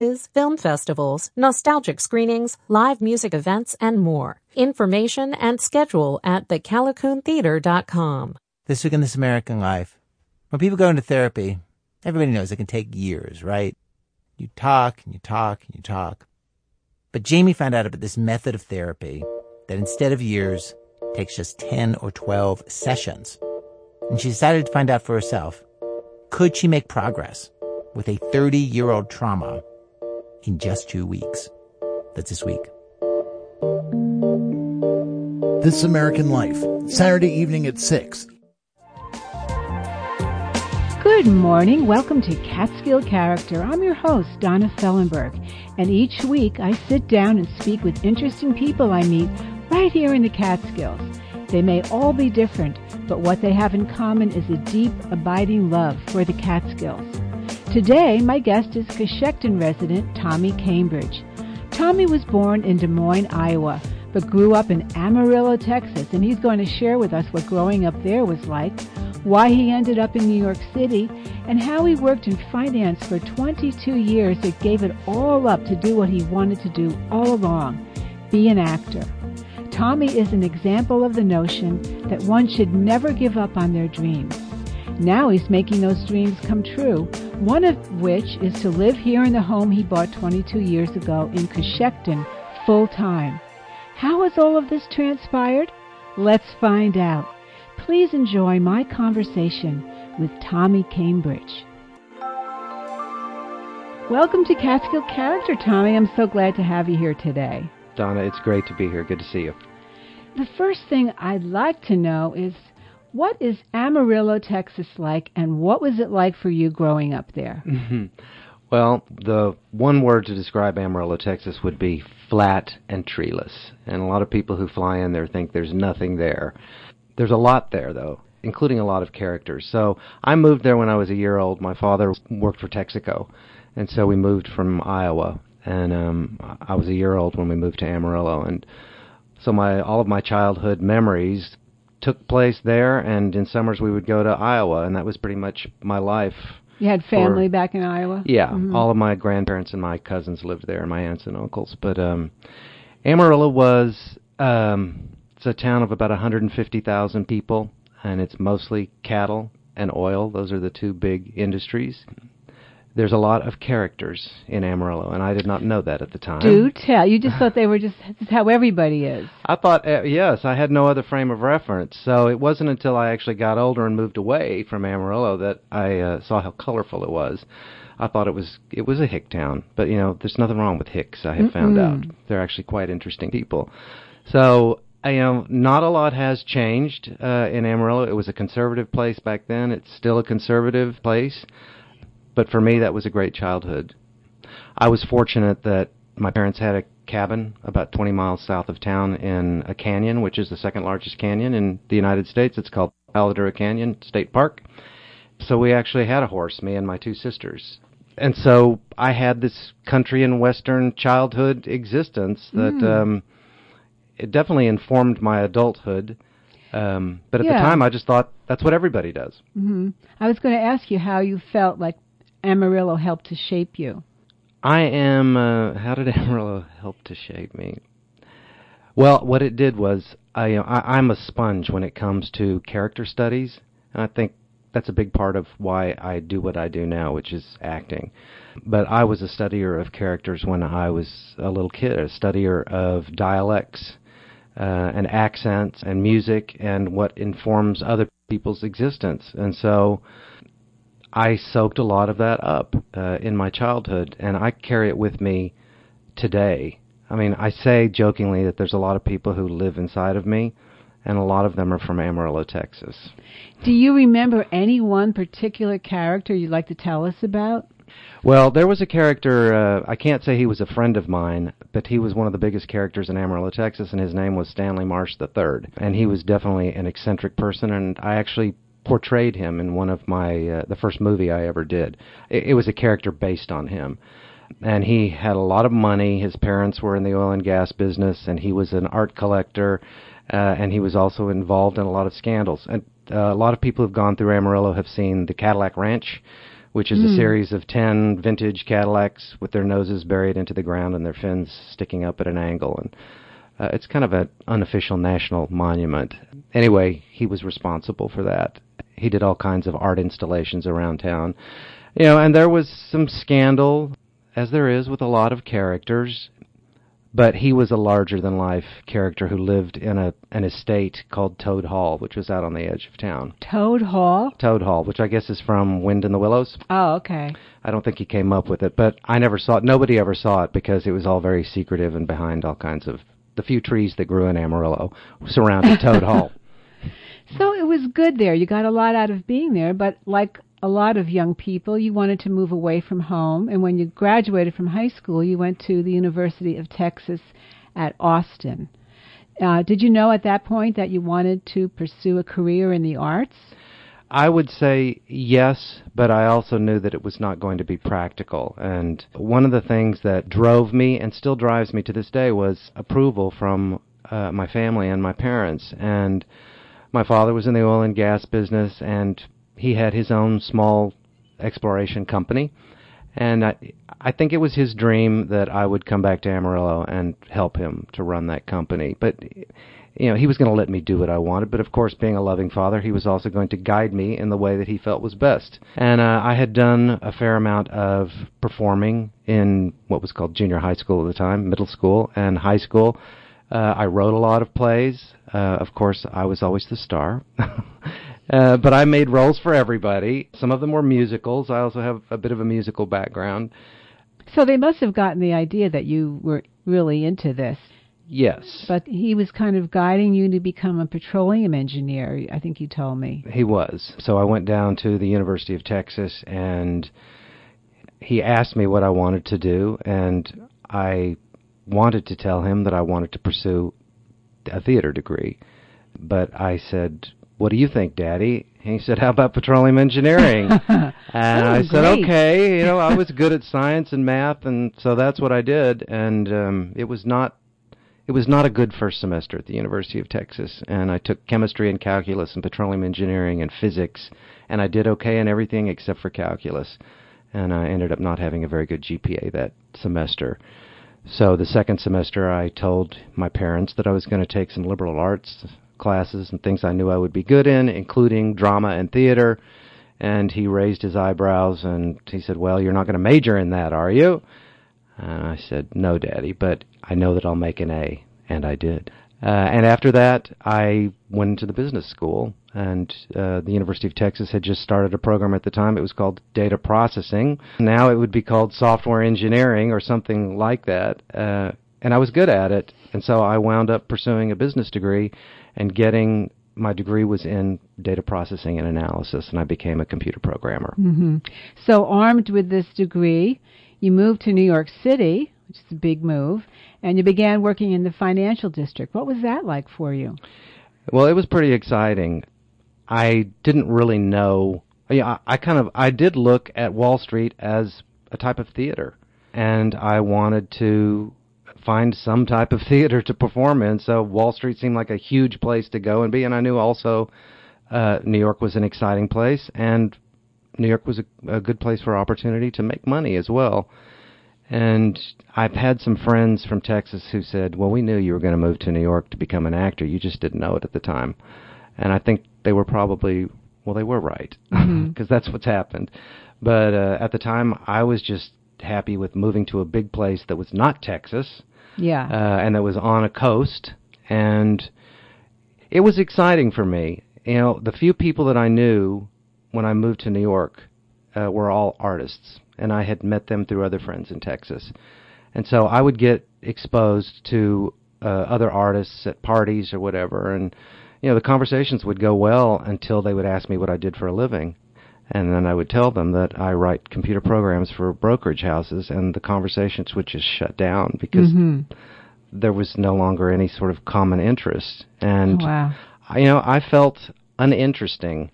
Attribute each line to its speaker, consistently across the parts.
Speaker 1: film festivals, nostalgic screenings, live music events, and more. Information and schedule at thecalicoontheater.com.
Speaker 2: This week in This American Life, when people go into therapy, everybody knows it can take years, right? You talk and you talk and you talk. But Jamie found out about this method of therapy that instead of years, takes just 10 or 12 sessions. And she decided to find out for herself, could she make progress with a 30 year old trauma in just two weeks? That's this week.
Speaker 3: This American Life, Saturday evening at 6.
Speaker 4: Good morning. Welcome to Catskill Character. I'm your host, Donna Fellenberg, and each week I sit down and speak with interesting people I meet right here in the Catskills. They may all be different, but what they have in common is a deep, abiding love for the Catskills. Today, my guest is Cochecton resident Tommy Cambridge. Tommy was born in Des Moines, Iowa, but grew up in Amarillo, Texas, and he's going to share with us what growing up there was like, why he ended up in New York City, and how he worked in finance for 22 years that gave it all up to do what he wanted to do all along be an actor. Tommy is an example of the notion that one should never give up on their dreams. Now he's making those dreams come true, one of which is to live here in the home he bought 22 years ago in Cochecton full time. How has all of this transpired? Let's find out. Please enjoy my conversation with Tommy Cambridge. Welcome to Catskill Character, Tommy. I'm so glad to have you here today.
Speaker 5: Donna, it's great to be here. Good to see you.
Speaker 4: The first thing I'd like to know is what is Amarillo, Texas like, and what was it like for you growing up there?
Speaker 5: Well, the one word to describe Amarillo, Texas would be flat and treeless. And a lot of people who fly in there think there's nothing there. There's a lot there, though, including a lot of characters. So I moved there when I was a year old. My father worked for Texaco, and so we moved from Iowa. And um, I was a year old when we moved to Amarillo. And so my all of my childhood memories took place there, and in summers we would go to Iowa, and that was pretty much my life.
Speaker 4: You had family back in Iowa?
Speaker 5: Yeah, mm-hmm. all of my grandparents and my cousins lived there, and my aunts and uncles. But um, Amarillo was um, it's a town of about 150,000 people, and it's mostly cattle and oil. Those are the two big industries there's a lot of characters in Amarillo, and I did not know that at the time.
Speaker 4: Do tell. You just thought they were just how everybody is.
Speaker 5: I thought, uh, yes, I had no other frame of reference. So it wasn't until I actually got older and moved away from Amarillo that I uh, saw how colorful it was. I thought it was it was a hick town, but you know, there's nothing wrong with hicks. I have Mm-mm. found out they're actually quite interesting people. So you know, not a lot has changed uh, in Amarillo. It was a conservative place back then. It's still a conservative place. But for me, that was a great childhood. I was fortunate that my parents had a cabin about 20 miles south of town in a canyon, which is the second largest canyon in the United States. It's called Palo Duro Canyon State Park. So we actually had a horse, me and my two sisters. And so I had this country and western childhood existence that mm. um, it definitely informed my adulthood. Um, but at yeah. the time, I just thought that's what everybody does.
Speaker 4: Mm-hmm. I was going to ask you how you felt like Amarillo helped to shape you?
Speaker 5: I am. Uh, how did Amarillo help to shape me? Well, what it did was I, I I'm a sponge when it comes to character studies, and I think that's a big part of why I do what I do now, which is acting. But I was a studier of characters when I was a little kid, a studier of dialects uh, and accents and music and what informs other people's existence. And so I soaked a lot of that up uh, in my childhood, and I carry it with me today. I mean, I say jokingly that there's a lot of people who live inside of me, and a lot of them are from Amarillo, Texas.
Speaker 4: Do you remember any one particular character you'd like to tell us about?
Speaker 5: Well, there was a character, uh, I can't say he was a friend of mine, but he was one of the biggest characters in Amarillo, Texas, and his name was Stanley Marsh III. And he was definitely an eccentric person, and I actually portrayed him in one of my uh, the first movie I ever did. It, it was a character based on him, and he had a lot of money. His parents were in the oil and gas business, and he was an art collector, uh, and he was also involved in a lot of scandals. And uh, a lot of people who've gone through Amarillo have seen the Cadillac Ranch, which is a series of 10 vintage Cadillacs with their noses buried into the ground and their fins sticking up at an angle. And uh, it's kind of an unofficial national monument. Anyway, he was responsible for that. He did all kinds of art installations around town. You know, and there was some scandal, as there is with a lot of characters, but he was a larger than life character who lived in a an estate called Toad Hall, which was out on the edge of town.
Speaker 4: Toad Hall?
Speaker 5: Toad Hall, which I guess is from Wind in the Willows.
Speaker 4: Oh, okay.
Speaker 5: I don't think he came up with it, but I never saw it. Nobody ever saw it because it was all very secretive and behind all kinds of the few trees that grew in Amarillo surrounded Toad Hall.
Speaker 4: So it was good there. You got a lot out of being there, but like a lot of young people, you wanted to move away from home. And when you graduated from high school, you went to the University of Texas at Austin. Uh, did you know at that point that you wanted to pursue a career in the arts?
Speaker 5: I would say yes, but I also knew that it was not going to be practical. And one of the things that drove me and still drives me to this day was approval from uh, my family and my parents. And my father was in the oil and gas business, and he had his own small exploration company. And I, I think it was his dream that I would come back to Amarillo and help him to run that company. But you know, he was going to let me do what I wanted, but of course, being a loving father, he was also going to guide me in the way that he felt was best. And uh, I had done a fair amount of performing in what was called junior high school at the time, middle school, and high school. Uh, I wrote a lot of plays. Uh, of course, I was always the star. uh, but I made roles for everybody. Some of them were musicals. I also have a bit of a musical background.
Speaker 4: So they must have gotten the idea that you were really into this.
Speaker 5: Yes.
Speaker 4: But he was kind of guiding you to become a petroleum engineer, I think you told me.
Speaker 5: He was. So I went down to the University of Texas and he asked me what I wanted to do and I wanted to tell him that I wanted to pursue a theater degree. But I said, "What do you think, Daddy?" And he said, "How about petroleum engineering?" and I said,
Speaker 4: great.
Speaker 5: "Okay." You know, I was good at science and math, and so that's what I did. And um, it was not it was not a good first semester at the University of Texas, and I took chemistry and calculus and petroleum engineering and physics, and I did okay in everything except for calculus, and I ended up not having a very good GPA that semester. So the second semester, I told my parents that I was going to take some liberal arts classes and things I knew I would be good in, including drama and theater. And he raised his eyebrows and he said, "Well, you're not going to major in that, are you?" And I said, "No, Daddy, but I know that I'll make an A," and I did. Uh, and after that, I went into the business school, and uh, the University of Texas had just started a program at the time. It was called data processing. Now it would be called software engineering or something like that. Uh, and I was good at it, and so I wound up pursuing a business degree and getting my degree was in data processing and analysis, and I became a computer programmer.
Speaker 4: hmm So, armed with this degree, you moved to New York City, which is a big move, and you began working in the financial district. What was that like for you?
Speaker 5: Well, it was pretty exciting. I didn't really know. Yeah, I, kind of I did look at Wall Street as a type of theater, and I wanted to find some type of theater to perform in. So Wall Street seemed like a huge place to go and be, and I knew also uh, New York was an exciting place, and New York was a, a good place for opportunity to make money as well. And I've had some friends from Texas who said, "Well, we knew you were going to move to New York to become an actor. You just didn't know it at the time." And I think they were probably well, they were right because that's what's happened. But uh, at the time, I was just happy with moving to a big place that was not Texas
Speaker 4: Yeah.
Speaker 5: uh, and that was on a coast, and it was exciting for me. You know, the few people that I knew when I moved to New York uh, were all artists, and I had met them through other friends in Texas, and so I would get exposed to uh, other artists at parties or whatever, and you know, the conversations would go well until they would ask me what I did for a living. And then I would tell them that I write computer programs for brokerage houses, and the conversations would just shut down because mm-hmm. there was no longer any sort of common interest. And
Speaker 4: Oh, wow.
Speaker 5: I- you know, I felt uninteresting.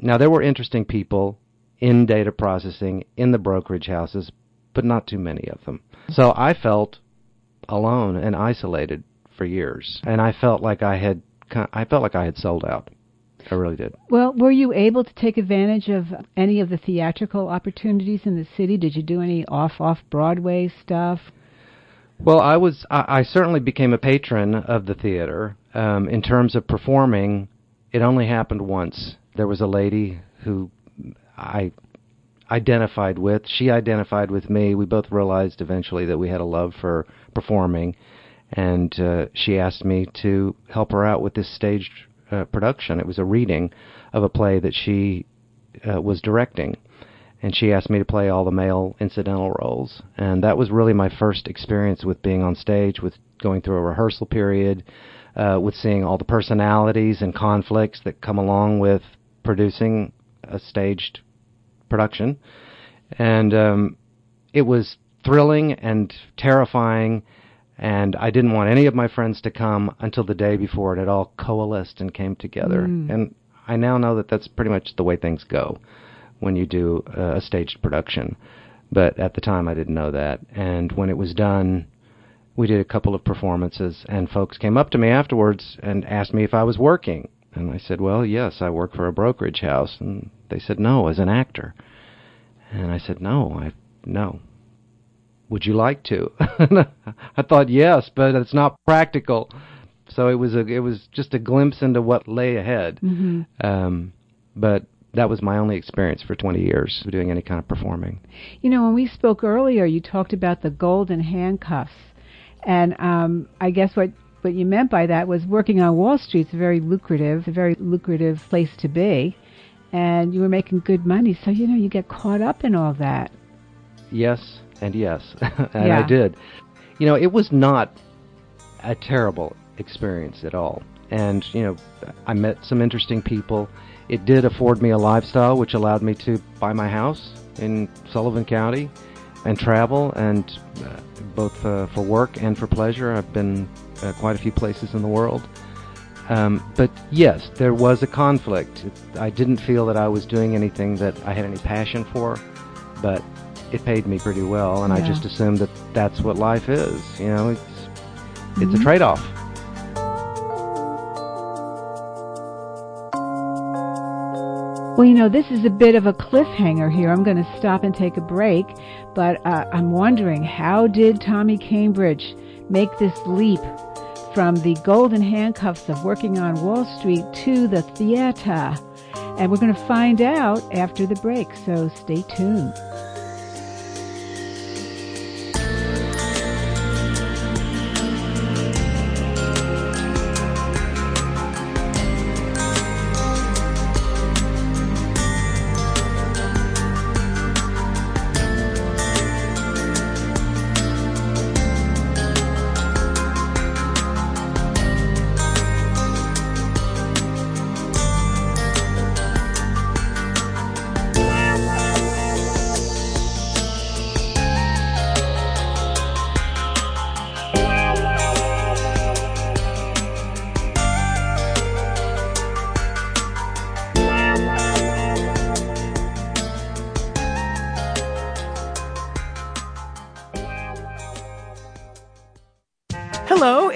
Speaker 5: Now there were interesting people in data processing in the brokerage houses, but not too many of them. So I felt alone and isolated for years, and I felt like I had I felt like I had sold out. I really did.
Speaker 4: Well, were you able to take advantage of any of the theatrical opportunities in the city? Did you do any off off Broadway stuff?
Speaker 5: Well, I was I, I certainly became a patron of the theater. Um, in terms of performing, it only happened once. There was a lady who I identified with. She identified with me. We both realized eventually that we had a love for performing, and uh, she asked me to help her out with this staged uh, production. It was a reading of a play that she uh, was directing and she asked me to play all the male incidental roles. And that was really my first experience with being on stage, with going through a rehearsal period, uh, with seeing all the personalities and conflicts that come along with producing a staged production. And um, it was thrilling and terrifying. And I didn't want any of my friends to come until the day before it had all coalesced and came together.
Speaker 4: Mm.
Speaker 5: And I now know that that's pretty much the way things go when you do a staged production. But at the time, I didn't know that. And when it was done, we did a couple of performances, and folks came up to me afterwards and asked me if I was working. And I said, Well, yes, I work for a brokerage house. And they said, No, as an actor. And I said, No, I no. Would you like to? I thought yes, but it's not practical. So it was a it was just a glimpse into what lay ahead.
Speaker 4: Mm-hmm.
Speaker 5: Um, but that was my only experience for 20 years of doing any kind of performing.
Speaker 4: You know, when we spoke earlier, you talked about the golden handcuffs, and um, I guess what what you meant by that was working on Wall Street's a very lucrative, a very lucrative place to be, and you were making good money. So you know, you get caught up in all that.
Speaker 5: Yes, and yes, and
Speaker 4: Yeah.
Speaker 5: I did. You know, it was not a terrible experience at all. And, you know, I met some interesting people. It did afford me a lifestyle which allowed me to buy my house in Sullivan County and travel and uh, both uh, for work and for pleasure. I've been uh, quite a few places in the world. Um, but yes, there was a conflict. It, I didn't feel that I was doing anything that I had any passion for, but it paid me pretty well, and I just assumed that that's what life is. You know, it's it's a trade-off.
Speaker 4: Well, you know, this is a bit of a cliffhanger here. I'm going to stop and take a break, but uh, I'm wondering how did Tommy Cambridge make this leap from the golden handcuffs of working on Wall Street to the theater? And we're going to find out after the break, so stay tuned.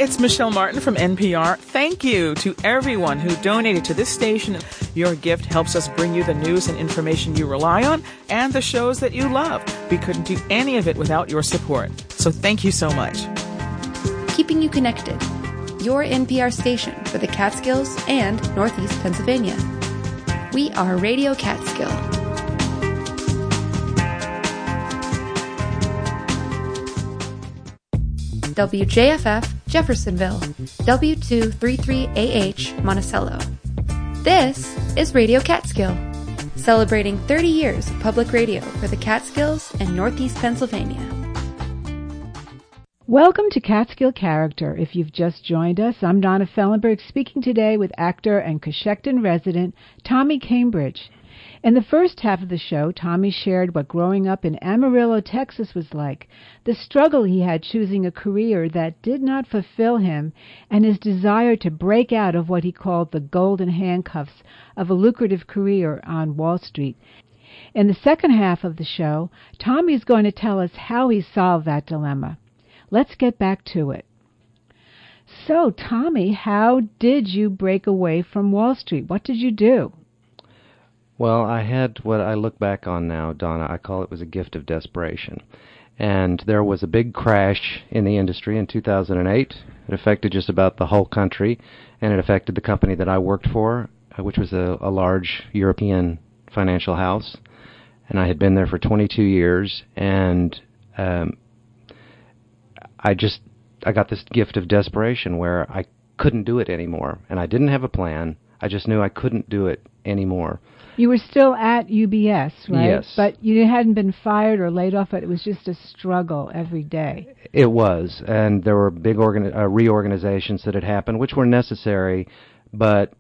Speaker 6: It's Michel Martin from NPR. Thank you to everyone who donated to this station. Your gift helps us bring you the news and information you rely on and the shows that you love. We couldn't do any of it without your support. So thank you so much.
Speaker 7: keeping you connected. Your NPR station for the Catskills and Northeast Pennsylvania. We are Radio Catskill. WJFF Jeffersonville, W233AH Monticello. This is Radio Catskill, celebrating 30 years of public radio for the Catskills and Northeast Pennsylvania.
Speaker 4: Welcome to Catskill Character. If you've just joined us, I'm Donna Fellenberg speaking today with actor and Cochecton resident Tommy Cambridge. In the first half of the show, Tommy shared what growing up in Amarillo, Texas was like, the struggle he had choosing a career that did not fulfill him, and his desire to break out of what he called the golden handcuffs of a lucrative career on Wall Street. In the second half of the show, Tommy is going to tell us how he solved that dilemma. Let's get back to it. So, Tommy, how did you break away from Wall Street? What did you do?
Speaker 5: Well, I had what I look back on now, Donna, I call it was a gift of desperation. And there was a big crash in the industry in 2008. It affected just about the whole country, and it affected the company that I worked for, uh, which was a, a large European financial house. And I had been there for 22 years, and um, I just I got this gift of desperation where I couldn't do it anymore, and I didn't have a plan. I just knew I couldn't do it anymore.
Speaker 4: You were still at UBS, right?
Speaker 5: Yes.
Speaker 4: But you hadn't been fired or laid off. It was just a struggle every day.
Speaker 5: It was, and there were big organ- uh, reorganizations that had happened, which were necessary. But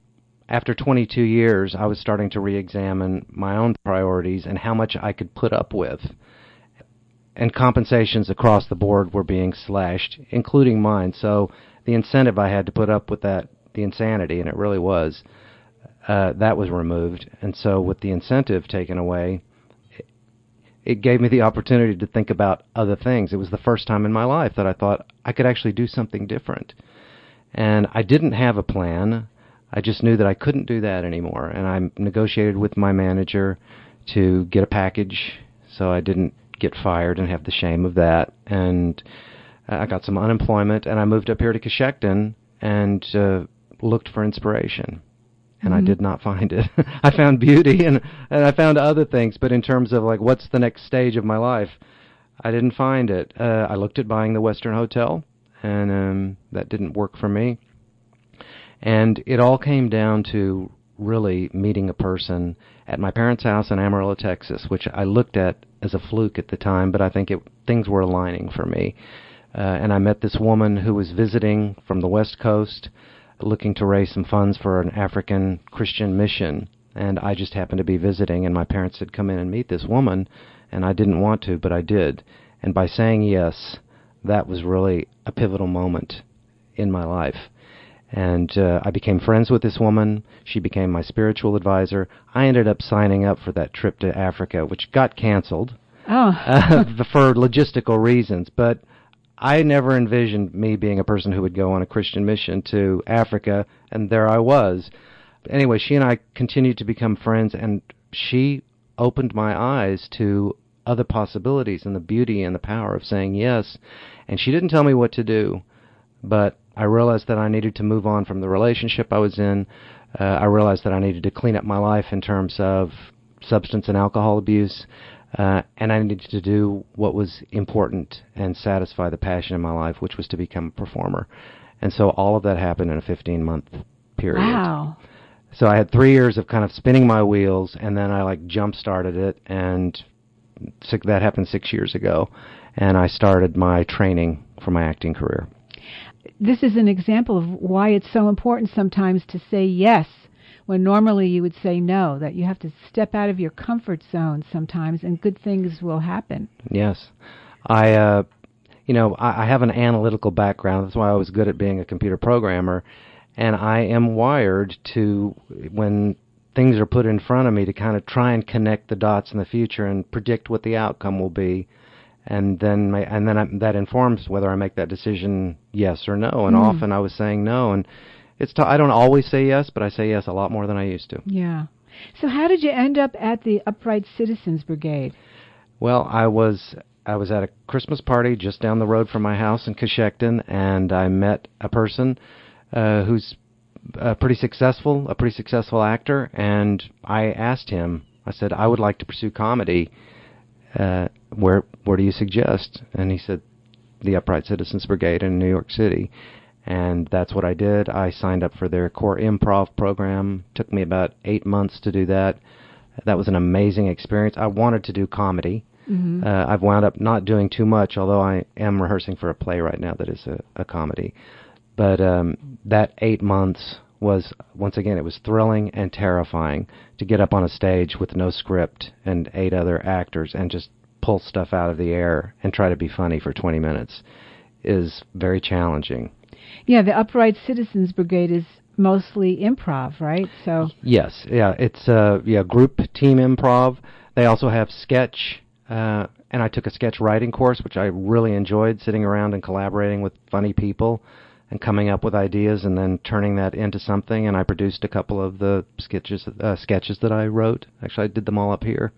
Speaker 5: after 22 years, I was starting to re-examine my own priorities and how much I could put up with. And compensations across the board were being slashed, including mine. So the incentive I had to put up with that, the insanity, and it really was uh, that was removed. And so, with the incentive taken away, it, it gave me the opportunity to think about other things. It was the first time in my life that I thought I could actually do something different. And I didn't have a plan. I just knew that I couldn't do that anymore. And I negotiated with my manager to get a package so I didn't get fired and have the shame of that. And I got some unemployment, and I moved up here to Cochecton and uh, looked for inspiration and
Speaker 4: Mm-hmm.
Speaker 5: I did not find it. I found beauty and and I found other things, but in terms of like what's the next stage of my life, I didn't find it. Uh, I looked at buying the Western Hotel, and um, that didn't work for me. And it all came down to really meeting a person at my parents' house in Amarillo, Texas, which I looked at as a fluke at the time, but I think it, things were aligning for me. Uh, and I met this woman who was visiting from the West Coast looking to raise some funds for an African Christian mission. And I just happened to be visiting, and my parents had come in and meet this woman, and I didn't want to, but I did. And by saying yes, that was really a pivotal moment in my life. And uh, I became friends with this woman. She became my spiritual advisor. I ended up signing up for that trip to Africa, which got canceled
Speaker 4: Oh,
Speaker 5: uh, for logistical reasons. But I never envisioned me being a person who would go on a Christian mission to Africa, and there I was. Anyway, she and I continued to become friends, and she opened my eyes to other possibilities and the beauty and the power of saying yes. And she didn't tell me what to do, but I realized that I needed to move on from the relationship I was in. Uh, I realized that I needed to clean up my life in terms of substance and alcohol abuse. Uh, and I needed to do what was important and satisfy the passion in my life, which was to become a performer. And so all of that happened in a 15 month period.
Speaker 4: wow.
Speaker 5: So I had three years of kind of spinning my wheels, and then I like jump started it, and six, that happened six years ago. And I started my training for my acting career.
Speaker 4: This is an example of why it's so important sometimes to say yes when normally you would say no, that you have to step out of your comfort zone sometimes and good things will happen.
Speaker 5: Yes, I, uh, you know, I, I have an analytical background. That's why I was good at being a computer programmer, and I am wired to when things are put in front of me to kind of try and connect the dots in the future and predict what the outcome will be, and then ma- and then I, that informs whether I make that decision yes or no. And often I was saying no, and it's t- I don't always say yes, but I say yes a lot more than I used to.
Speaker 4: Yeah. So how did you end up at the Upright Citizens Brigade?
Speaker 5: Well, I was I was at a Christmas party just down the road from my house in Cochecton, and I met a person uh, who's uh, pretty successful, a pretty successful actor, and I asked him. I said, "I would like to pursue comedy. Uh, where where do you suggest?" And he said, "The Upright Citizens Brigade in New York City." And that's what I did. I signed up for their core improv program. Took me about eight months to do that. That was an amazing experience. I wanted to do comedy. Uh, I've wound up not doing too much, although I am rehearsing for a play right now that is a, a comedy. But um, that eight months was, once again, it was thrilling and terrifying to get up on a stage with no script and eight other actors and just pull stuff out of the air and try to be funny for 20 minutes is very challenging.
Speaker 4: Yeah, the Upright Citizens Brigade is mostly improv, right? So
Speaker 5: Yes, yeah, it's uh, yeah group team improv. They also have sketch, uh, and I took a sketch writing course, which I really enjoyed, sitting around and collaborating with funny people. and coming up with ideas and then turning that into something. And I produced a couple of the sketches uh, sketches that I wrote. Actually, I did them all up here,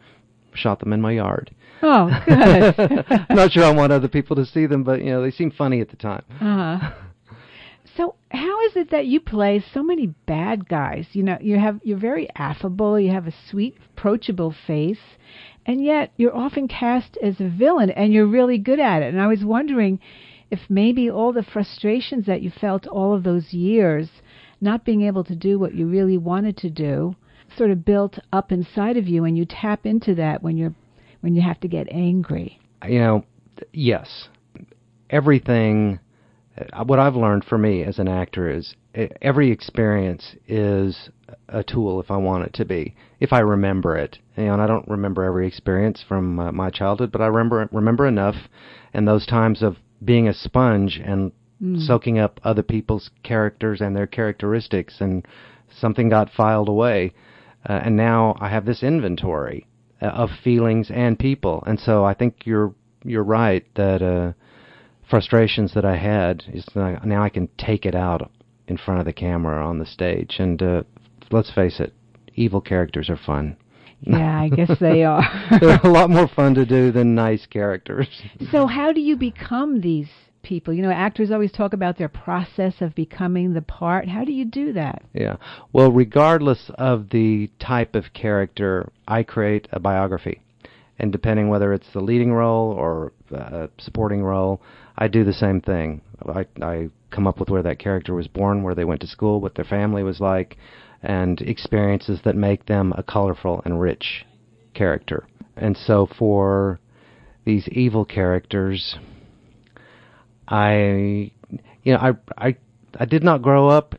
Speaker 5: shot them in my yard.
Speaker 4: Oh, good.
Speaker 5: I'm not sure I want other people to see them, but you know they seem funny at the time.
Speaker 4: uh-huh. So, how is it that you play so many bad guys? You know, you have you're very affable, you have a sweet, approachable face, and yet you're often cast as a villain, and you're really good at it. And I was wondering if maybe all the frustrations that you felt all of those years, not being able to do what you really wanted to do, sort of built up inside of you, and you tap into that when you're when you have to get angry.
Speaker 5: You know, yes, everything. Uh, What I've learned for me as an actor is every experience is a tool if I want it to be, if I remember it. You know, and I don't remember every experience from uh, my childhood, but I remember remember enough, and those times of being a sponge and soaking up other people's characters and their characteristics, and something got filed away, uh, and now I have this inventory uh, of feelings and people, and so I think you're you're right that uh, frustrations that I had is now I can take it out in front of the camera on the stage, and uh, let's face it, evil characters are fun.
Speaker 4: Yeah, I guess they are.
Speaker 5: They're a lot more fun to do than nice characters.
Speaker 4: so, how do you become these people? You know, actors always talk about their process of becoming the part. How do you do that?
Speaker 5: Yeah. Well, regardless of the type of character, I create a biography. And depending whether it's the leading role or uh, supporting role, I do the same thing. I, I come up with where that character was born, where they went to school, what their family was like, and experiences that make them a colorful and rich character. And so for these evil characters, I, you know, I, I, I did not grow up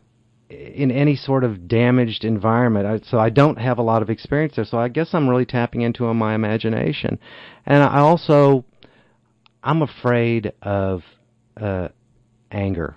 Speaker 5: in any sort of damaged environment, I, so I don't have a lot of experience there. So I guess I'm really tapping into my imagination, and I also, I'm afraid of uh, anger.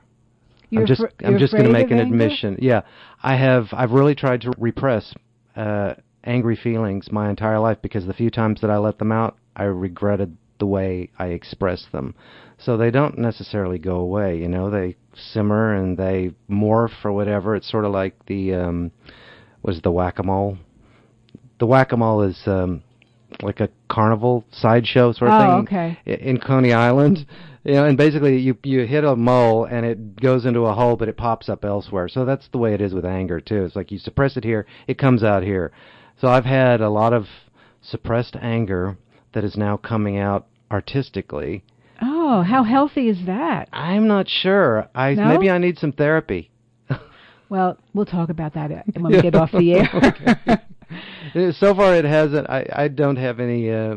Speaker 4: You're
Speaker 5: I'm just,
Speaker 4: afr-
Speaker 5: I'm just going to make an
Speaker 4: anger?
Speaker 5: admission. Yeah, I have, I've really tried to repress uh, angry feelings my entire life because the few times that I let them out, I regretted the way I expressed them. So they don't necessarily go away, you know. They simmer and they morph or whatever. It's sort of like the um, was the whack a mole. The whack a mole is um, like a carnival sideshow sort of
Speaker 4: Oh,
Speaker 5: thing
Speaker 4: okay.
Speaker 5: in Coney Island. You know, and basically you you hit a mole and it goes into a hole, but it pops up elsewhere. So that's the way it is with anger too. It's like you suppress it here, it comes out here. So I've had a lot of suppressed anger that is now coming out artistically.
Speaker 4: Oh, how healthy is that?
Speaker 5: I'm not sure. I
Speaker 4: No?
Speaker 5: maybe I need some therapy.
Speaker 4: Well, we'll talk about that uh, when we get off the air.
Speaker 5: Uh, so far, it hasn't. I I don't have any. Uh,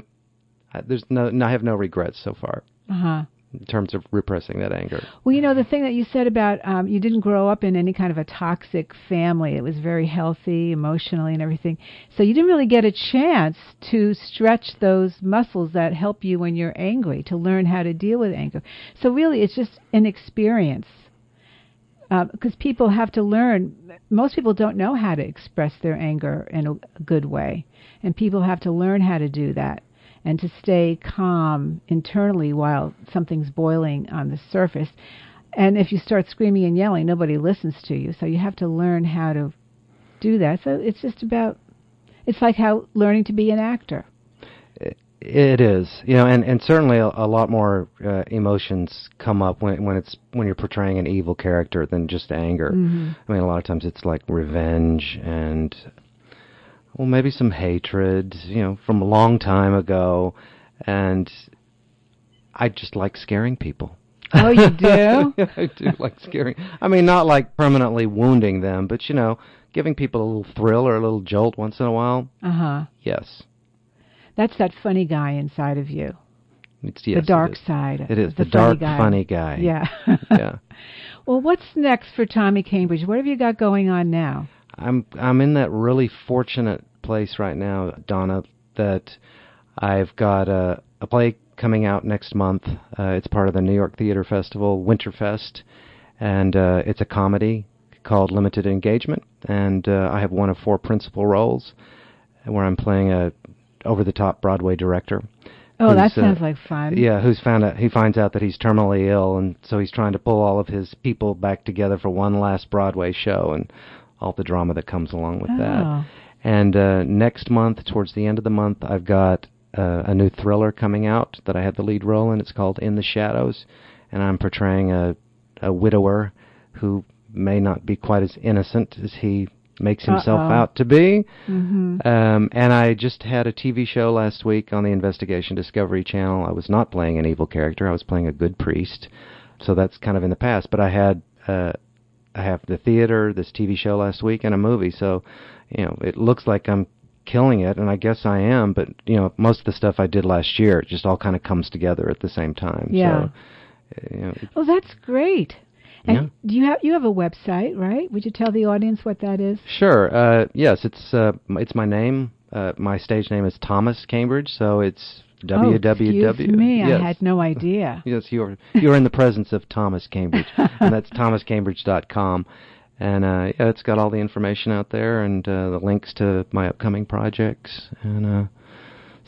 Speaker 5: I- there's no. I have no regrets so far
Speaker 4: uh-huh.
Speaker 5: in terms of repressing that anger.
Speaker 4: Well, you know, the thing that you said about um, you didn't grow up in any kind of a toxic family. It was very healthy emotionally and everything. So you didn't really get a chance to stretch those muscles that help you when you're angry, to learn how to deal with anger. So really, it's just an experience. Uh, because people have to learn, most people don't know how to express their anger in a good way. And people have to learn how to do that and to stay calm internally while something's boiling on the surface. And if you start screaming and yelling, nobody listens to you. So you have to learn how to do that. So it's just about, it's like how learning to be an actor.
Speaker 5: It is, you know, and and certainly a, a lot more uh, emotions come up when when it's when you're portraying an evil character than just anger. I mean, a lot of times it's like revenge and well, maybe some hatred, you know, from a long time ago, and I just like scaring people.
Speaker 4: Oh, you do?
Speaker 5: I do like scaring. I mean, not like permanently wounding them, but you know, giving people a little thrill or a little jolt once in a while.
Speaker 4: Uh huh.
Speaker 5: Yes,
Speaker 4: That's that funny guy inside of you.
Speaker 5: it's yes,
Speaker 4: the dark
Speaker 5: it
Speaker 4: side.
Speaker 5: It is
Speaker 4: the,
Speaker 5: the,
Speaker 4: funny
Speaker 5: dark,
Speaker 4: guy.
Speaker 5: funny guy.
Speaker 4: Yeah.
Speaker 5: yeah.
Speaker 4: well, what's next for Tommy Cambridge? What have you got going on now?
Speaker 5: I'm I'm in that really fortunate place right now, Donna, that I've got a, a play coming out next month. Uh, it's part of the New York Theater Festival Winterfest, and uh, it's a comedy called Limited Engagement, and uh, I have one of four principal roles, where I'm playing a over-the-top Broadway director.
Speaker 4: Oh, that
Speaker 5: uh,
Speaker 4: sounds like fun.
Speaker 5: Yeah, who's found out he finds out that he's terminally ill, and so he's trying to pull all of his people back together for one last Broadway show, and all the drama that comes along with
Speaker 4: Oh.
Speaker 5: that. And uh, next month, towards the end of the month, I've got uh, a new thriller coming out that I have the lead role in. It's called In the Shadows, and I'm portraying a a widower who may not be quite as innocent as he makes himself
Speaker 4: Uh-oh.
Speaker 5: out to be.
Speaker 4: hmm
Speaker 5: Um, and I just had a TV show last week on the Investigation Discovery Channel. I was not playing an evil character. I was playing a good priest. So that's kind of in the past. But I had, uh, I have the theater, this TV show last week, and a movie. So, you know, it looks like I'm killing it, and I guess I am. But you know, most of the stuff I did last year, it just all kind of comes together at the same time.
Speaker 4: Yeah.
Speaker 5: So, uh, you know, it-
Speaker 4: Oh, that's great. And
Speaker 5: Yeah.
Speaker 4: do you have you have a website, right? Would you tell the audience what that is?
Speaker 5: Sure. Uh, yes, it's uh, it's my name. Uh, my stage name is Thomas Cambridge, so it's www.
Speaker 4: oh, excuse me,
Speaker 5: yes.
Speaker 4: I had no idea.
Speaker 5: Yes, you're you're in the presence of Thomas Cambridge, and that's thomascambridge.com. And uh, yeah, it's got all the information out there and uh, the links to my upcoming projects and uh,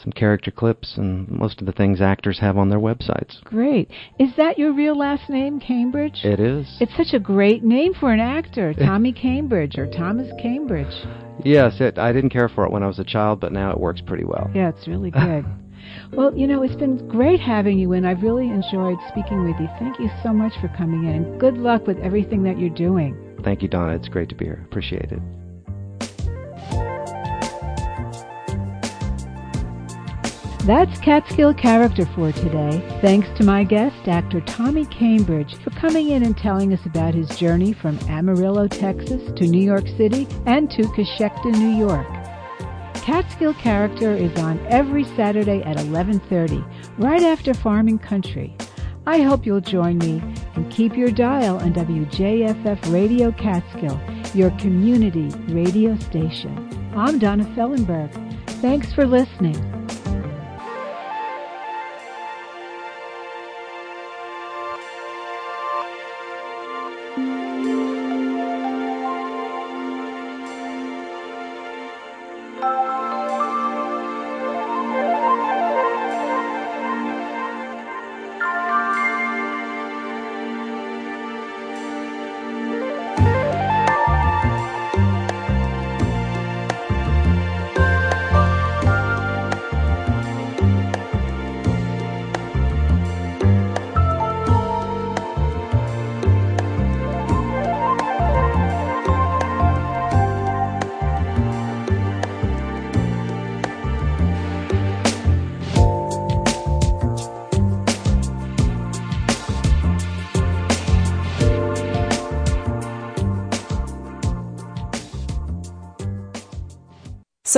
Speaker 5: some character clips and most of the things actors have on their websites.
Speaker 4: Great. Is that your real last name, Cambridge?
Speaker 5: It is.
Speaker 4: It's such a great name for an actor, Tommy Cambridge or Thomas Cambridge.
Speaker 5: yes, it, I didn't care for it when I was a child, but now it works pretty well.
Speaker 4: Yeah, it's really good. well, you know, it's been great having you in. I've really enjoyed speaking with you. Thank you so much for coming in, and good luck with everything that you're doing.
Speaker 5: Thank you, Donna. It's great to be here. Appreciate it.
Speaker 4: That's Catskill Character for today. Thanks to my guest, actor Tommy Cambridge, for coming in and telling us about his journey from Amarillo, Texas to New York City and to Cochecton, New York. Catskill Character is on every Saturday at 11:30, right after Farming Country. I hope you'll join me and keep your dial on WJFF Radio Catskill, your community radio station. I'm Donna Fellenberg. Thanks for listening.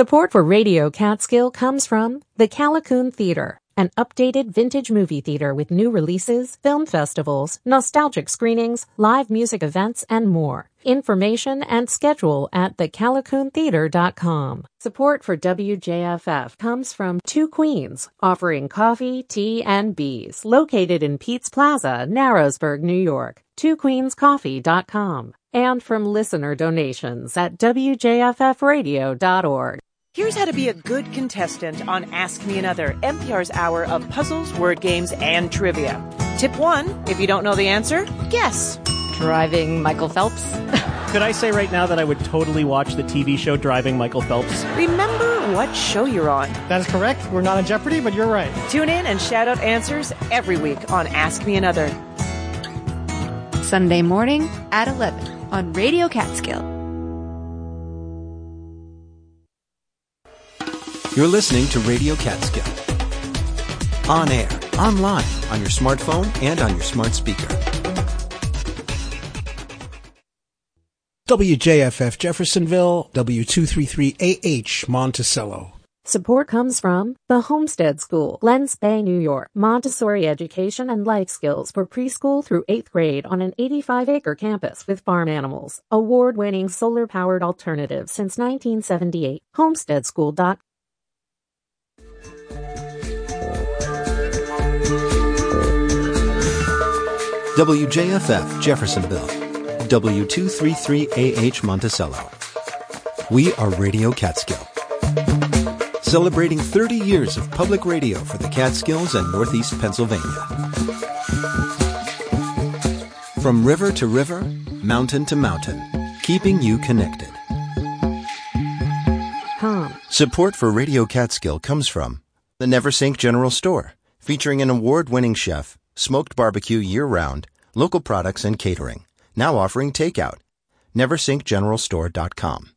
Speaker 1: Support for Radio Catskill comes from the Callicoon Theater, an updated vintage movie theater with new releases, film festivals, nostalgic screenings, live music events, and more. Information and schedule at thecalicoontheater.com. Support for WJFF comes from Two Queens, offering coffee, tea, and bees, located in Pete's Plaza, Narrowsburg, New York. TwoQueensCoffee.com. And from listener donations at WJFFradio.org.
Speaker 8: Here's how to be a good contestant on Ask Me Another, NPR's hour of puzzles, word games, and trivia. Tip one if you don't know the answer, guess.
Speaker 9: Driving Michael Phelps.
Speaker 10: Could I say right now that I would totally watch the TV show Driving Michael Phelps?
Speaker 8: Remember what show you're on.
Speaker 10: That is correct. We're not on Jeopardy, but you're right.
Speaker 8: Tune in and shout out answers every week on Ask Me Another.
Speaker 7: Sunday morning at 11 on Radio Catskill.
Speaker 11: You're listening to Radio Catskill. On air, online, on your smartphone, and on your smart speaker.
Speaker 3: WJFF Jeffersonville, W233AH Monticello.
Speaker 1: Support comes from the Homestead School, Glen Spey, New York. Montessori education and life skills for preschool through eighth grade on an 85 acre campus with farm animals. Award winning solar powered alternative since 1978. Homesteadschool.com.
Speaker 11: WJFF Jeffersonville, W233AH Monticello. We are Radio Catskill. celebrating 30 years of public radio for the Catskills and Northeast Pennsylvania. From river to river, mountain to mountain, keeping you connected.
Speaker 1: Com.
Speaker 11: Support for Radio Catskill comes from the Neversink General Store, featuring an award-winning chef, smoked barbecue year-round, local products and catering. Now offering takeout. NeversinkGeneralStore.com.